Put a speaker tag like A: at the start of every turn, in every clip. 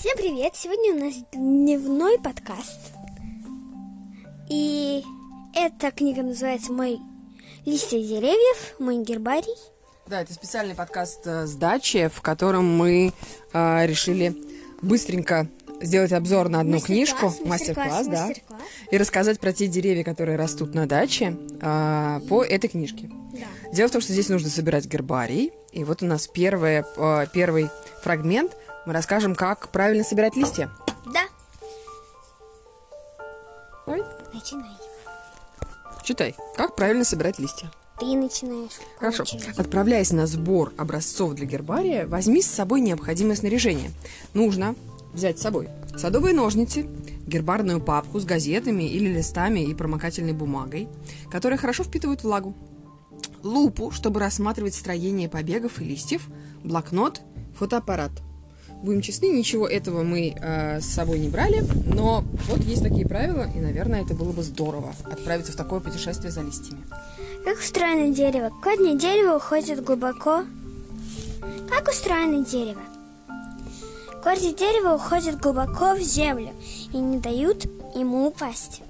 A: Всем привет! Сегодня у нас дневной подкаст. И эта книга называется «Мой листья деревьев», мой гербарий.
B: Да, это специальный подкаст э, с дачи, в котором мы э, решили быстренько сделать обзор на одну
A: Мастер-класс,
B: книжку, мастер-класс, да,
A: мастер-класс.
B: и рассказать про те деревья, которые растут на даче э, по этой книжке.
A: Да.
B: Дело в том, что здесь нужно собирать гербарий, и вот у нас первое, э, первый фрагмент. Мы расскажем, как правильно собирать листья.
A: Да,
B: Давай,
A: начинай.
B: читай. Как правильно собирать листья.
A: Ты начинаешь.
B: Хорошо.
A: Очередь.
B: Отправляясь на сбор образцов для гербария, возьми с собой необходимое снаряжение. Нужно взять с собой садовые ножницы, гербарную папку с газетами или листами и промокательной бумагой, которые хорошо впитывают влагу, лупу, чтобы рассматривать строение побегов и листьев, блокнот, фотоаппарат. Будем честны, ничего этого мы э, с собой не брали, но вот есть такие правила, и, наверное, это было бы здорово отправиться в такое путешествие за листьями.
A: Как устроено дерево? Корни дерева уходят глубоко. Как устроено дерево? Корни дерева уходят глубоко в землю и не дают ему упасть.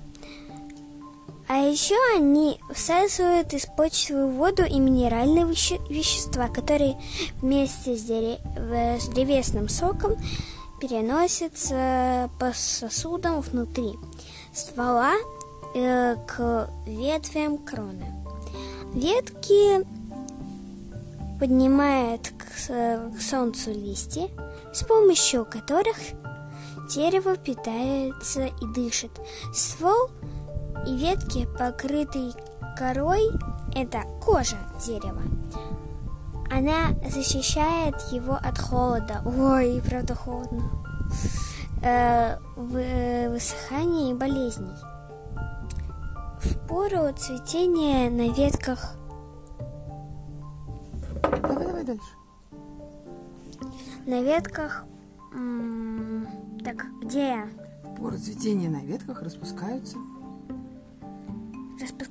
A: А еще они всасывают из почвы воду и минеральные веще- вещества, которые вместе с, дере- в- с древесным соком переносятся по сосудам внутри ствола э, к ветвям кроны. Ветки поднимают к, к солнцу листья, с помощью которых дерево питается и дышит. Ствол и ветки, покрытые корой, это кожа дерева. Она защищает его от холода. Ой, правда холодно. Э, вы- высыхания и болезней. В пору цветения на ветках
B: Давай, давай дальше.
A: на ветках м, так где
B: Поры цветения на ветках распускаются.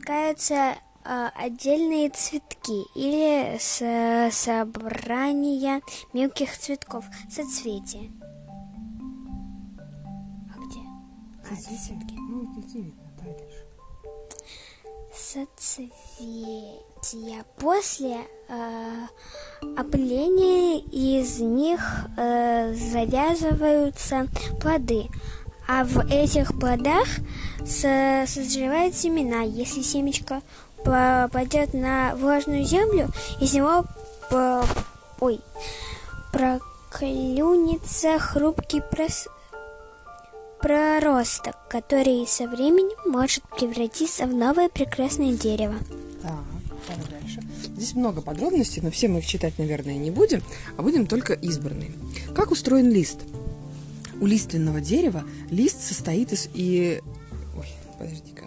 A: Распускаются а, отдельные цветки или с- собрания мелких цветков соцветия. А где?
B: Соцветия? Ну, вот дальше.
A: Соцветия. После э, опыления из них э, завязываются плоды, а в этих плодах со- созревают семена. Если семечко попадет на влажную землю, из него по- ой, проклюнется хрупкий прос- проросток, который со временем может превратиться в новое прекрасное дерево.
B: Здесь много подробностей, но все мы их читать, наверное, не будем, а будем только избранные. Как устроен лист? У лиственного дерева лист состоит из и... Ой, подожди-ка.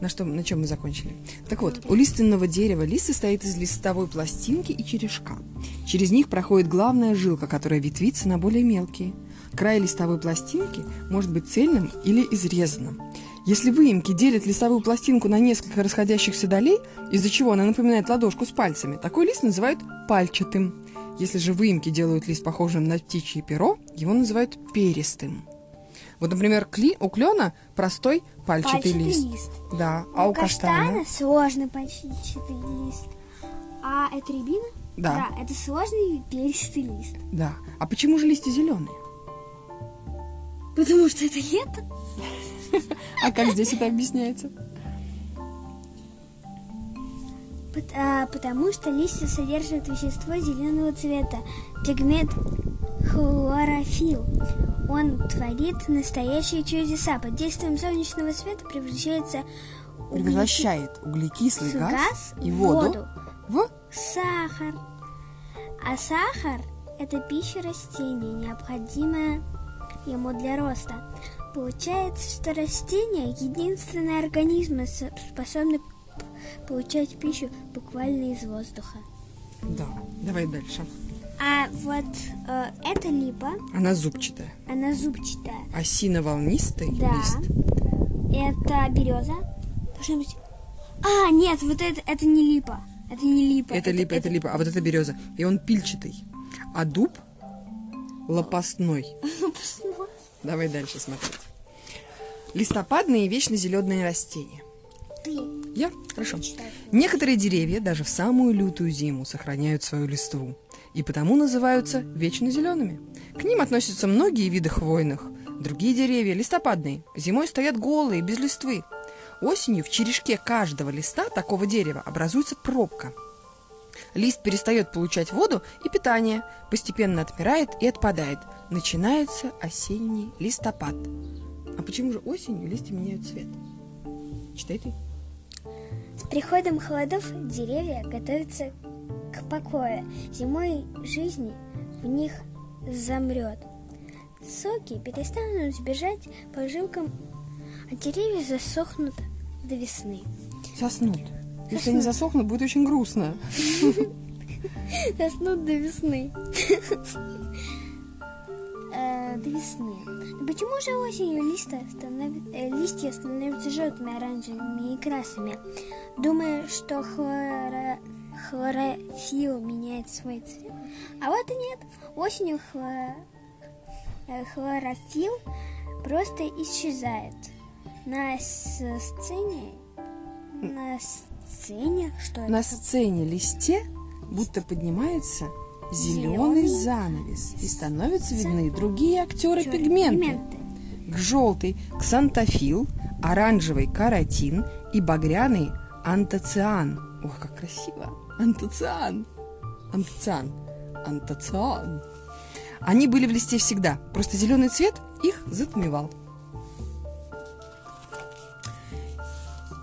B: На, что, на чем мы закончили? Так вот, у лиственного дерева лист состоит из листовой пластинки и черешка. Через них проходит главная жилка, которая ветвится на более мелкие. Край листовой пластинки может быть цельным или изрезанным. Если выемки делят листовую пластинку на несколько расходящихся долей, из-за чего она напоминает ладошку с пальцами, такой лист называют пальчатым. Если же выемки делают лист похожим на птичье перо, его называют перистым. Вот, например, кли, у клена простой пальчатый,
A: Пальчатый
B: лист.
A: лист.
B: Да, а у каштана?
A: сложный пальчатый лист. А это рябина?
B: Да.
A: Да, это сложный перистый лист.
B: Да. А почему же листья зеленые?
A: Потому что это лето.
B: А как здесь это объясняется?
A: Потому что листья содержат вещество зеленого цвета, пигмент хлорофилл. Он творит настоящие чудеса. Под действием солнечного света превращается углеки-
B: Превращает углекислый газ,
A: газ
B: и воду,
A: воду.
B: в
A: сахар. А сахар – это пища растения, необходимая ему для роста. Получается, что растения – единственные организмы, с- способные п- получать пищу буквально из воздуха.
B: Да, давай дальше.
A: А вот э, эта липа,
B: Она зубчатая.
A: она зубчатая.
B: Осино-волнистый
A: Да.
B: лист.
A: Это береза. Быть... А, нет, вот это, это не липа. Это не липа.
B: Это липа, это липа, а вот это береза. И он пильчатый. А дуб Лопастной. Давай дальше смотреть. Листопадные и вечно зеленые растения.
A: Ты.
B: Я? Хорошо. Некоторые деревья даже в самую лютую зиму сохраняют свою листву и потому называются вечно зелеными. К ним относятся многие виды хвойных. Другие деревья, листопадные, зимой стоят голые, без листвы. Осенью в черешке каждого листа такого дерева образуется пробка. Лист перестает получать воду и питание, постепенно отмирает и отпадает. Начинается осенний листопад. А почему же осенью листья меняют цвет? Читай ты.
A: Приходом холодов деревья готовятся к покою. Зимой жизни в них замрет. Соки перестанут бежать по жилкам, а деревья засохнут до весны.
B: Заснут. Если они засохнут, будет очень грустно.
A: Заснут до весны. До весны. Но Почему же осенью станов- э, листья становятся желтыми, оранжевыми и красными? Думаю, что хлоро- хлорофилл меняет свой цвет. А вот и нет. Осенью хло- э, хлорофилл просто исчезает. На сцене... На сцене... Что это?
B: На сцене листе будто поднимается зеленый занавес и становятся видны другие актеры. Пигменты. К желтый ксантофил, оранжевый каротин и багряный антоциан. Ох, как красиво! Антоциан! Антоциан! Антоциан! Они были в листе всегда, просто зеленый цвет их затмевал.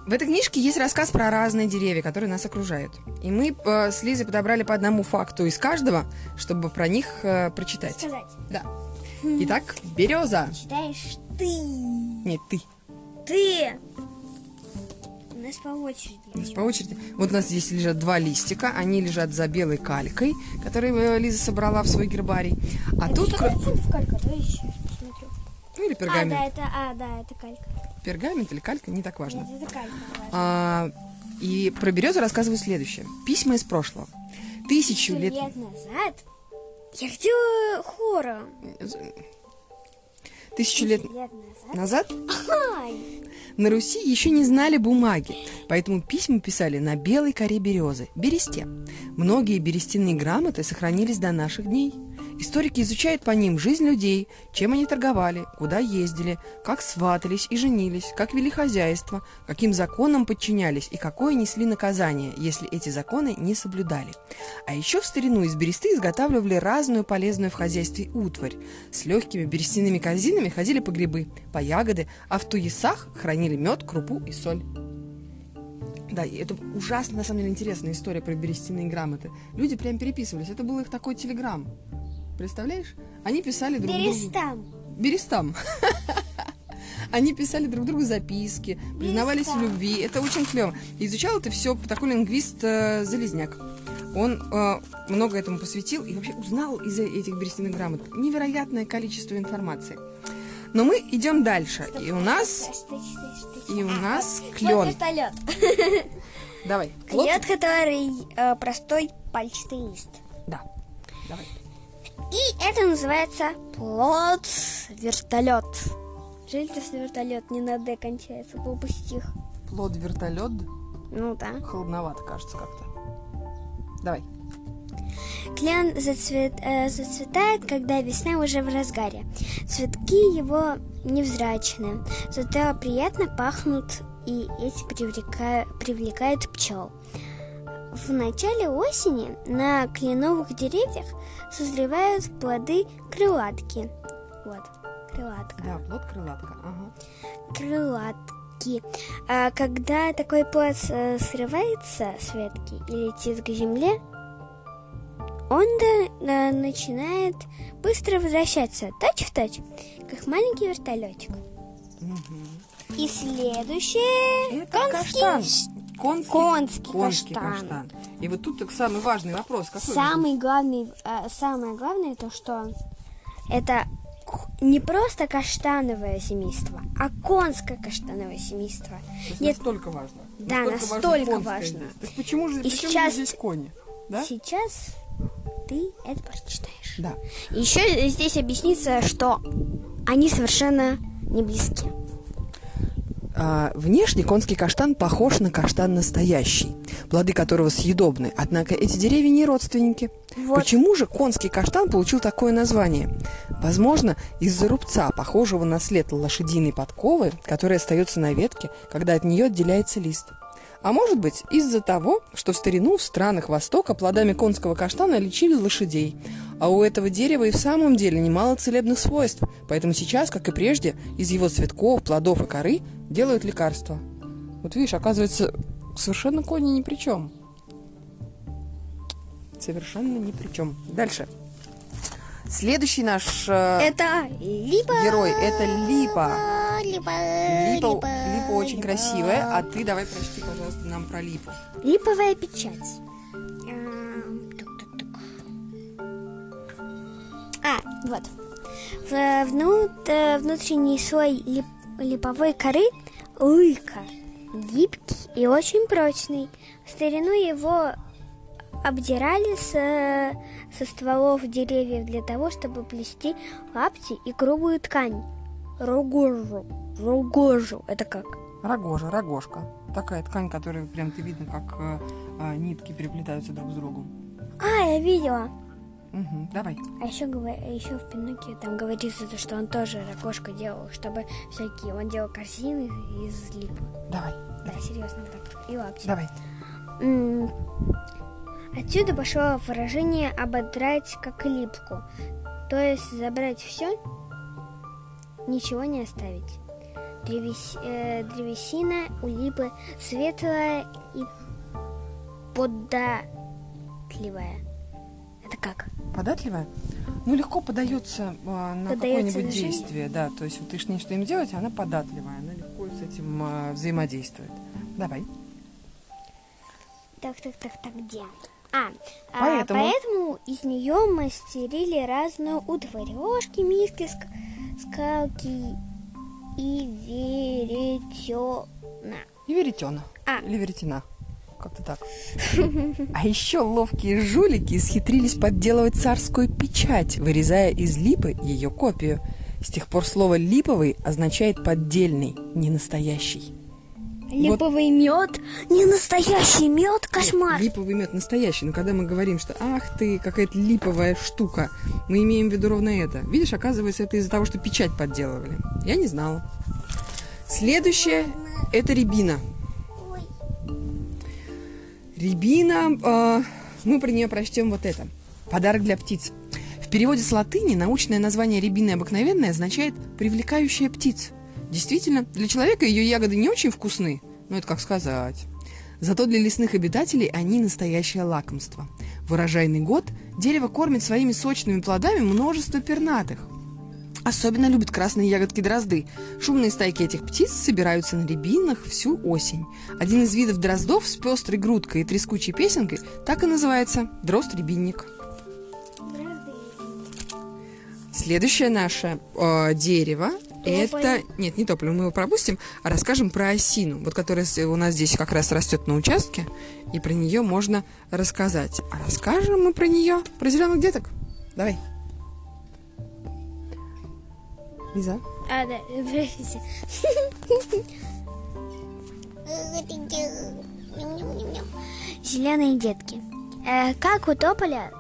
B: В этой книжке есть рассказ про разные деревья, которые нас окружают. И мы э, с Лизой подобрали по одному факту из каждого, чтобы про них э, прочитать.
A: Сказать.
B: Да. Итак, береза.
A: Читаешь ты.
B: Нет, ты.
A: Ты. У нас по очереди.
B: То есть по очереди. Вот у нас здесь лежат два листика. Они лежат за белой калькой, которую э, Лиза собрала в свой гербарий. А тут...
A: Сколько
B: кро-
A: фунтов калька? Давай еще.
B: Ну, или
A: А,
B: пергамент.
A: да, это, а, да, это калька.
B: Пергамент или калька, не так важно.
A: Нет, это калька. важно.
B: А, и про березу рассказываю следующее. Письма из прошлого. Тысячу
A: Сто
B: лет...
A: назад я хотела хором.
B: Тысячу лет
A: Лет назад.
B: назад на Руси еще не знали бумаги, поэтому письма писали на белой коре березы, бересте. Многие берестяные грамоты сохранились до наших дней. Историки изучают по ним жизнь людей, чем они торговали, куда ездили, как сватались и женились, как вели хозяйство, каким законам подчинялись и какое несли наказание, если эти законы не соблюдали. А еще в старину из бересты изготавливали разную полезную в хозяйстве утварь. С легкими берестяными корзинами ходили по грибы, по ягоды, а в туесах хранили мед, крупу и соль. Да, и это ужасно, на самом деле, интересная история про берестяные грамоты. Люди прям переписывались. Это был их такой телеграм. Представляешь? Они писали друг другу...
A: Берестам.
B: Берестам. Они писали друг другу записки, признавались в
A: Берестам.
B: любви. Это очень клево. Изучал это все такой лингвист э, Залезняк. Он э, много этому посвятил и вообще узнал из этих берестяных грамот невероятное количество информации. Но мы идем дальше. И у нас...
A: Что читаешь, что
B: И у
A: читаешь?
B: нас клен.
A: вертолет.
B: Давай.
A: Клет, который э, простой пальчатый лист.
B: Да. Давай.
A: И это называется плод вертолет. Жильтов вертолет не на Д кончается, глупый стих.
B: Плод вертолет.
A: Ну да.
B: Холодновато, кажется, как-то. Давай.
A: Клен зацвет, э, зацветает, когда весна уже в разгаре. Цветки его невзрачны, зато приятно пахнут и эти привлека- привлекают пчел. В начале осени на кленовых деревьях созревают плоды крылатки. Вот, крылатка.
B: Да, плод крылатка. Ага.
A: крылатки. А когда такой плод срывается с ветки и летит к земле, он да, начинает быстро возвращаться, точь-в-точь, как маленький вертолетик. И следующее...
B: Это
A: конский
B: каштан. Конский,
A: Конский
B: конский
A: каштан.
B: каштан. И вот тут так самый важный вопрос. Какой
A: Самый главный, э, самое главное то, что это не просто каштановое семейство, а конское каштановое семейство.
B: То есть
A: Нет,
B: настолько важно.
A: Да,
B: важно
A: настолько
B: конское
A: важно.
B: здесь. Так почему же
A: И
B: почему
A: сейчас-
B: здесь кони? Да?
A: Сейчас ты это прочитаешь.
B: Да.
A: Еще здесь объяснится, что они совершенно не близки.
B: А, внешне конский каштан похож на каштан настоящий, плоды которого съедобны, однако эти деревья не родственники.
A: Вот.
B: Почему же конский каштан получил такое название? Возможно, из-за рубца, похожего на след лошадиной подковы, который остается на ветке, когда от нее отделяется лист. А может быть, из-за того, что в старину в странах Востока плодами конского каштана лечили лошадей, а у этого дерева и в самом деле немало целебных свойств, поэтому сейчас, как и прежде, из его цветков, плодов и коры делают лекарства. Вот видишь, оказывается, совершенно кони ни при чем. Совершенно ни при чем. Дальше. Следующий наш э,
A: Это либо...
B: герой это Липа.
A: Либо...
B: Липа, Липа очень красивая, а ты давай прочти, пожалуйста, нам про Липу.
A: Липовая печать. Эм. А, вот. Внут- э, внутренний слой лип- липовой коры лыка. Гибкий и очень прочный. В старину его обдирали с- со стволов деревьев для того, чтобы плести лапти и грубую ткань. Рогожу. Рогожу. Это как?
B: Рогожа, рогожка. Такая ткань, которая прям ты видно, как э, э, нитки переплетаются друг с другом.
A: А, я видела.
B: Мгм, давай.
A: А еще, еще в Пиноккио там говорится, то, что он тоже ракошка делал, чтобы всякие... Он делал корзины из липы.
B: Давай.
A: Да, серьезно, так. И лапти.
B: Давай.
A: Отсюда пошло выражение «ободрать как липку». То есть забрать все, ничего не оставить. Древес- э, древесина у липы светлая и податливая. Это как?
B: Податливая? Ну, легко подается э, на какое-нибудь действие, да. То есть вот ты что им делать, она податливая, она легко с этим э, взаимодействует. Давай.
A: Так, так, так, так, где? А, а,
B: Поэтому?
A: поэтому из нее мастерили разную утварь. Ложки, миски, ск- скалки и веретена.
B: И веретена.
A: А.
B: Или веретена. Как-то так. А еще ловкие жулики схитрились подделывать царскую печать, вырезая из липы ее копию. С тех пор слово «липовый» означает «поддельный», не настоящий.
A: Липовый мед, не настоящий мед, кошмар.
B: Липовый мед настоящий, но когда мы говорим, что ах ты, какая-то липовая штука, мы имеем в виду ровно это. Видишь, оказывается, это из-за того, что печать подделывали. Я не знала. Следующее – это рябина. Рябина, э, мы про нее прочтем вот это. Подарок для птиц. В переводе с латыни научное название рябины обыкновенной означает «привлекающая птиц». Действительно, для человека ее ягоды не очень вкусны, но это как сказать. Зато для лесных обитателей они настоящее лакомство. В урожайный год дерево кормит своими сочными плодами множество пернатых. Особенно любят красные ягодки дрозды. Шумные стайки этих птиц собираются на рябинах всю осень. Один из видов дроздов с пестрой грудкой и трескучей песенкой так и называется – дрозд-рябинник. Следующее наше э, дерево это... Нет, не топливо, мы его пропустим, а расскажем про осину, вот которая у нас здесь как раз растет на участке, и про нее можно рассказать. А расскажем мы про нее, про зеленых деток. Давай. Лиза?
A: А, да, простите. Зеленые детки. Э, как у тополя,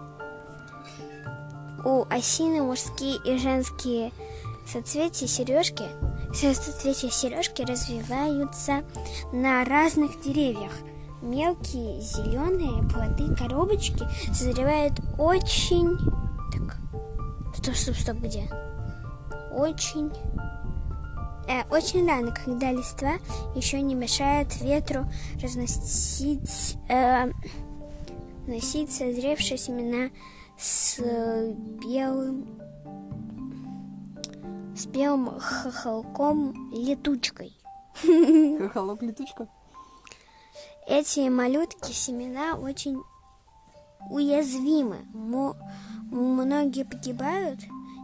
A: у осины мужские и женские соцветия сережки, соцветия сережки развиваются на разных деревьях. Мелкие зеленые плоды коробочки созревают очень... Так, стоп, стоп, стоп, где? Очень э, очень рано, когда листва еще не мешает ветру разносить, э, носить созревшие семена с белым с белым хохолком летучкой.
B: Хохолок летучка.
A: Эти малютки семена очень уязвимы. Многие погибают,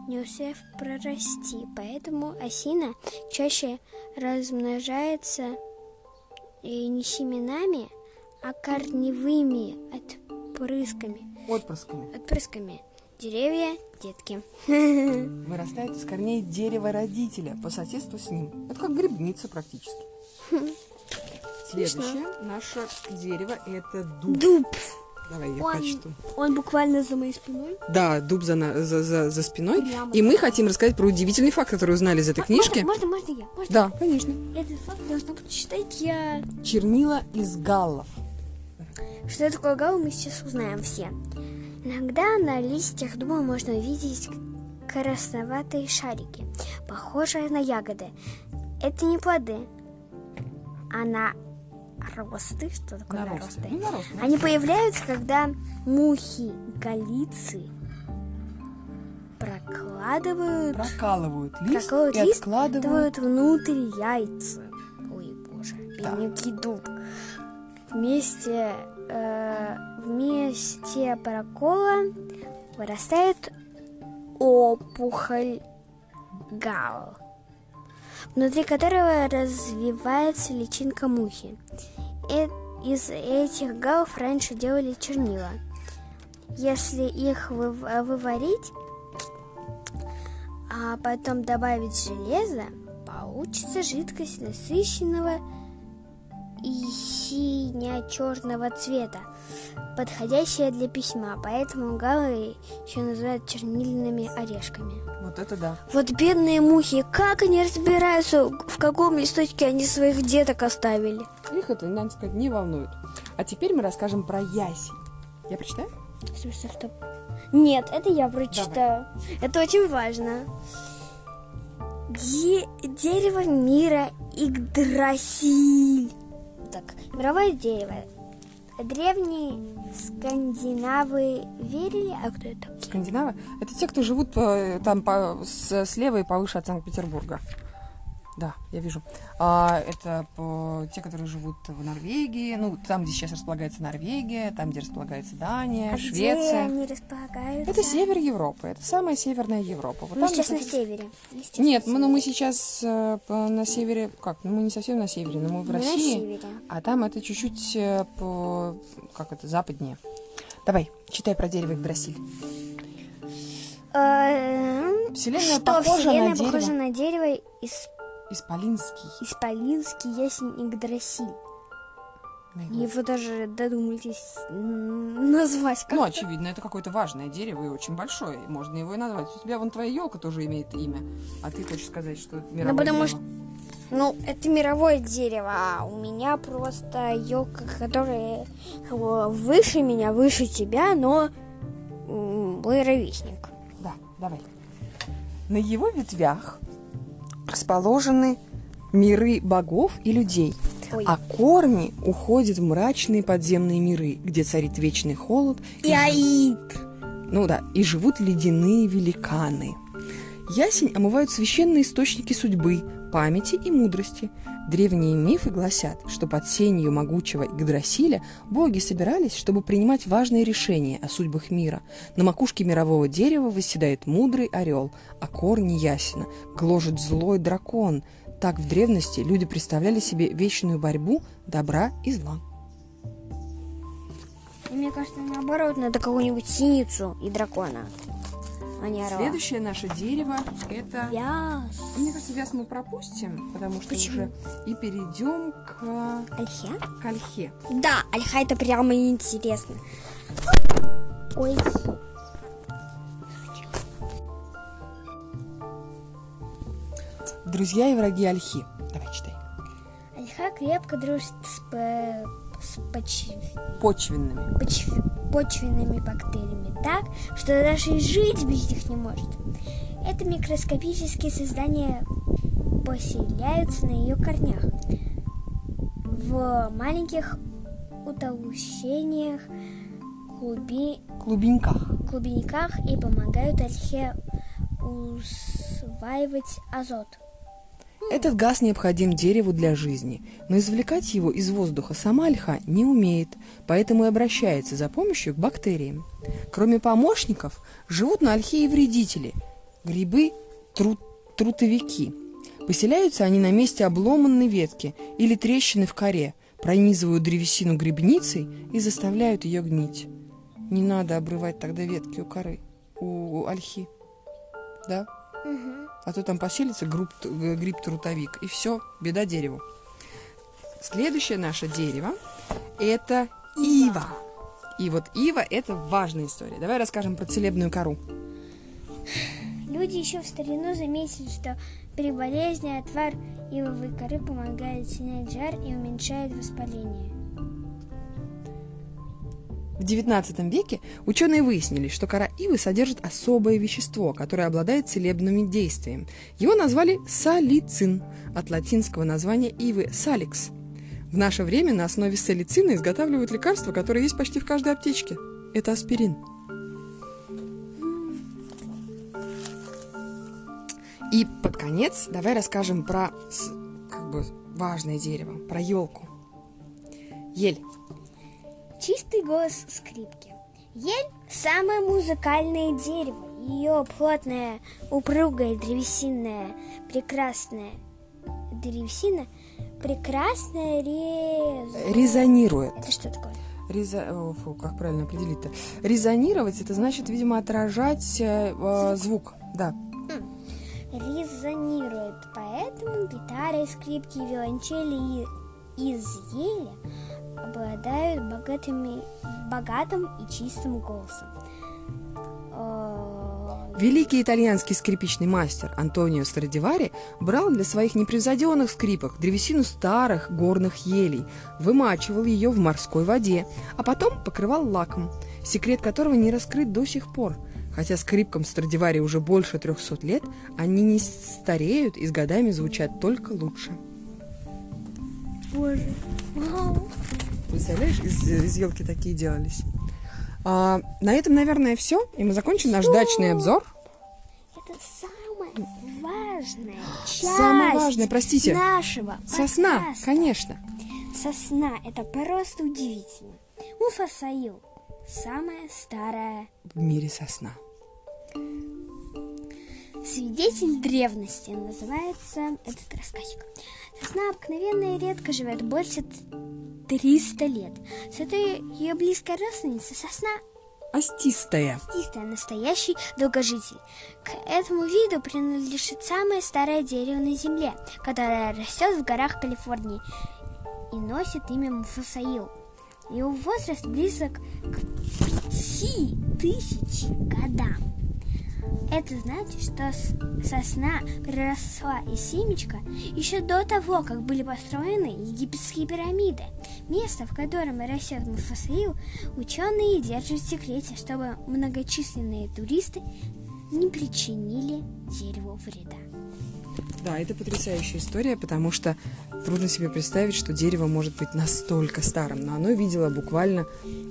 A: не успев прорасти. Поэтому осина чаще размножается и не семенами, а корневыми отпрысками.
B: Отпрысками.
A: Отпрысками. Деревья, детки.
B: Вырастает из корней дерева родителя по соседству с ним. Это как грибница практически. Следующее наше дерево это дуб.
A: Дуб.
B: Давай я
A: Он,
B: прочту.
A: он буквально за моей спиной.
B: Да, дуб за, на- за, за, за спиной.
A: Прямо.
B: И мы хотим рассказать про удивительный факт, который узнали из этой книжки.
A: Можно, можно, можно я? Можно?
B: Да, конечно.
A: Этот факт должна прочитать я.
B: Чернила из галлов.
A: Что такое гал, мы сейчас узнаем все. Иногда на листьях дуба можно увидеть красноватые шарики, похожие на ягоды. Это не плоды, а наросты. Что такое
B: Наросты.
A: наросты?
B: Ну, наросты.
A: Они появляются, когда мухи галицы прокладывают,
B: Прокалывают лист
A: прокалывают
B: и
A: лист,
B: откладывают.
A: внутрь яйца. Ой, боже,
B: Да.
A: бедненький дуб. Вместе, э, вместе прокола вырастает опухоль гал, внутри которого развивается личинка мухи. Э- из этих галов раньше делали чернила. Если их выв- выварить, а потом добавить железо, получится жидкость насыщенного и сине-черного цвета, подходящая для письма, поэтому галы еще называют чернильными орешками.
B: Вот это да.
A: Вот бедные мухи, как они разбираются, в каком листочке они своих деток оставили?
B: Их это, надо сказать, не волнует. А теперь мы расскажем про ясень. Я прочитаю?
A: В смысле, что? Нет, это я прочитаю. Это очень важно. Де- дерево мира Игдрасиль. Так, мировое дерево. Древние скандинавы верили, а кто это?
B: Скандинавы. Это те, кто живут э, там по, с- слева и повыше от Санкт-Петербурга. Да, я вижу. А, это по- те, которые живут в Норвегии, ну, там, где сейчас располагается Норвегия, там, где располагается Дания,
A: А где
B: Швеция.
A: они располагаются?
B: Это север Европы, это самая северная Европа. Вот
A: Мы
B: там
A: сейчас на севере. Мы сейчас
B: Нет,
A: на
B: мы, ну, мы сейчас э, на севере, как, ну мы не совсем на севере, но мы в
A: Мы на
B: России,
A: севере.
B: а там это чуть-чуть э, по, как это, западнее. Давай, читай про дерево Игдрасиль.
A: Эм,
B: Вселенная
A: Что
B: похожа
A: Вселенная
B: на дерево.
A: похожа на дерево из
B: Исполинский.
A: Исполинский ясень Игдрасиль. Его даже додумались м, назвать как
B: Ну, очевидно, это какое-то важное дерево и очень большое. и Можно его и назвать. У тебя вон твоя елка тоже имеет имя. А ты хочешь сказать, что это мировое
A: потому
B: дерево.
A: что- Ну, это мировое дерево, а у меня просто елка, которая бы, выше меня, выше тебя, но мой ровесник.
B: Да, давай. На его ветвях расположены миры богов и людей.
A: Ой.
B: А корни уходят в мрачные подземные миры, где царит вечный холод
A: И Аид.
B: Ну да, и живут ледяные великаны. Ясень омывают священные источники судьбы, памяти и мудрости. Древние мифы гласят, что под сенью могучего Игдрасиля боги собирались, чтобы принимать важные решения о судьбах мира. На макушке мирового дерева восседает мудрый орел, а корни ясена гложет злой дракон. Так в древности люди представляли себе вечную борьбу добра и зла.
A: Мне кажется, наоборот, надо какую-нибудь синицу и дракона, а не орла.
B: Следующее наше дерево – это...
A: Яс.
B: Мне кажется, вяз мы пропустим, потому что
A: Почему?
B: уже и перейдем к,
A: Альхе?
B: к ольхе.
A: Да, альха это прямо интересно. Ой.
B: Друзья и враги ольхи. Давай читай.
A: Альха крепко дружит с, по- с почв-
B: Почвенными.
A: почв- почвенными бактериями так, что даже и жить без них не может. Это микроскопические создания поселяются на ее корнях. В маленьких утолщениях клуби...
B: Клубеньках.
A: клубниках и помогают ольхе усваивать азот.
B: Этот газ необходим дереву для жизни, но извлекать его из воздуха сама ольха не умеет, поэтому и обращается за помощью к бактериям. Кроме помощников, живут на ольхе и вредители – грибы, тру- трутовики. Поселяются они на месте обломанной ветки или трещины в коре, пронизывают древесину грибницей и заставляют ее гнить. Не надо обрывать тогда ветки у коры, у ольхи. Да?
A: Мгм.
B: А то там поселится гриб, гриб-трутовик, и все, беда дереву. Следующее наше дерево – это ива. И вот ива – это важная история. Давай расскажем про целебную кору.
A: Люди еще в старину заметили, что при болезни отвар ивовой коры помогает снять жар и уменьшает воспаление.
B: В XIX веке ученые выяснили, что кора ивы содержит особое вещество, которое обладает целебным действием. Его назвали салицин, от латинского названия ивы – саликс. В наше время на основе салицина изготавливают лекарства, которые есть почти в каждой аптечке. Это аспирин. И под конец давай расскажем про как бы важное дерево, про елку. Ель.
A: Чистый голос скрипки. Ель – самое музыкальное дерево. Ее плотная, упругая древесинная, прекрасная древесина, прекрасная рез...
B: Резонирует.
A: Это что такое?
B: Реза... фу, как правильно определить-то? Резонировать это значит, видимо, отражать э, э, звук. Да.
A: резонирует. Поэтому гитары, скрипки, виолончели из ели обладают богатыми, богатым и чистым голосом. Э,
B: Великий итальянский скрипичный мастер Антонио Страдивари брал для своих непревзойденных скрипок древесину старых горных елей, вымачивал ее в морской воде, а потом покрывал лаком, секрет которого не раскрыт до сих пор. Хотя скрипкам Страдивари уже больше 300 лет, они не стареют и с годами звучат только лучше.
A: Боже. Вау.
B: Представляешь, из, из елки такие делались. А, на этом, наверное, все. И мы закончим наш дачный обзор.
A: Это самая важная часть
B: Самое важное, простите.
A: нашего
B: Сосна,
A: подкаста.
B: конечно.
A: Сосна – это просто удивительно. Муфасаил – самая старая
B: В мире сосна.
A: Свидетель древности называется этот рассказик. Сосна обыкновенная и редко живет больше т- 300 лет. Зато ее близкая родственница сосна
B: Остистая.
A: Истая, настоящий долгожитель. К этому виду принадлежит самое старое дерево на Земле, которое растет в горах Калифорнии и носит имя Муфасаил. Его возраст близок к пяти тысяч годам. Это значит, что сосна приросла из семечка еще до того, как были построены египетские пирамиды. Место, в котором растет Муфасаил, ученые держат в секрете, чтобы многочисленные туристы не причинили дереву вреда.
B: Да, это потрясающая история, потому что трудно себе представить, что дерево может быть настолько старым, но оно видело буквально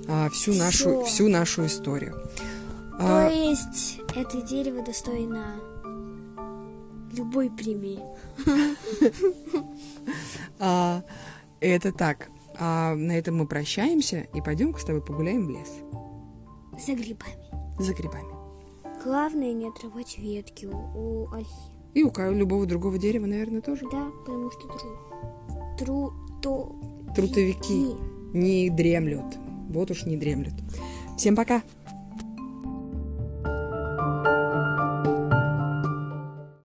B: а, всю нашу всю нашу историю.
A: То
B: А,
A: есть это дерево достойно любой премии.
B: а, это так. А на этом мы прощаемся и пойдем с тобой погуляем в лес
A: За грибами.
B: за грибами.
A: Главное не отрывать ветки у, у ольхи.
B: И у любого другого дерева, наверное, тоже.
A: Да, потому что тру... Тру... То...
B: Трутовики не дремлют. Вот уж не дремлют. Всем пока!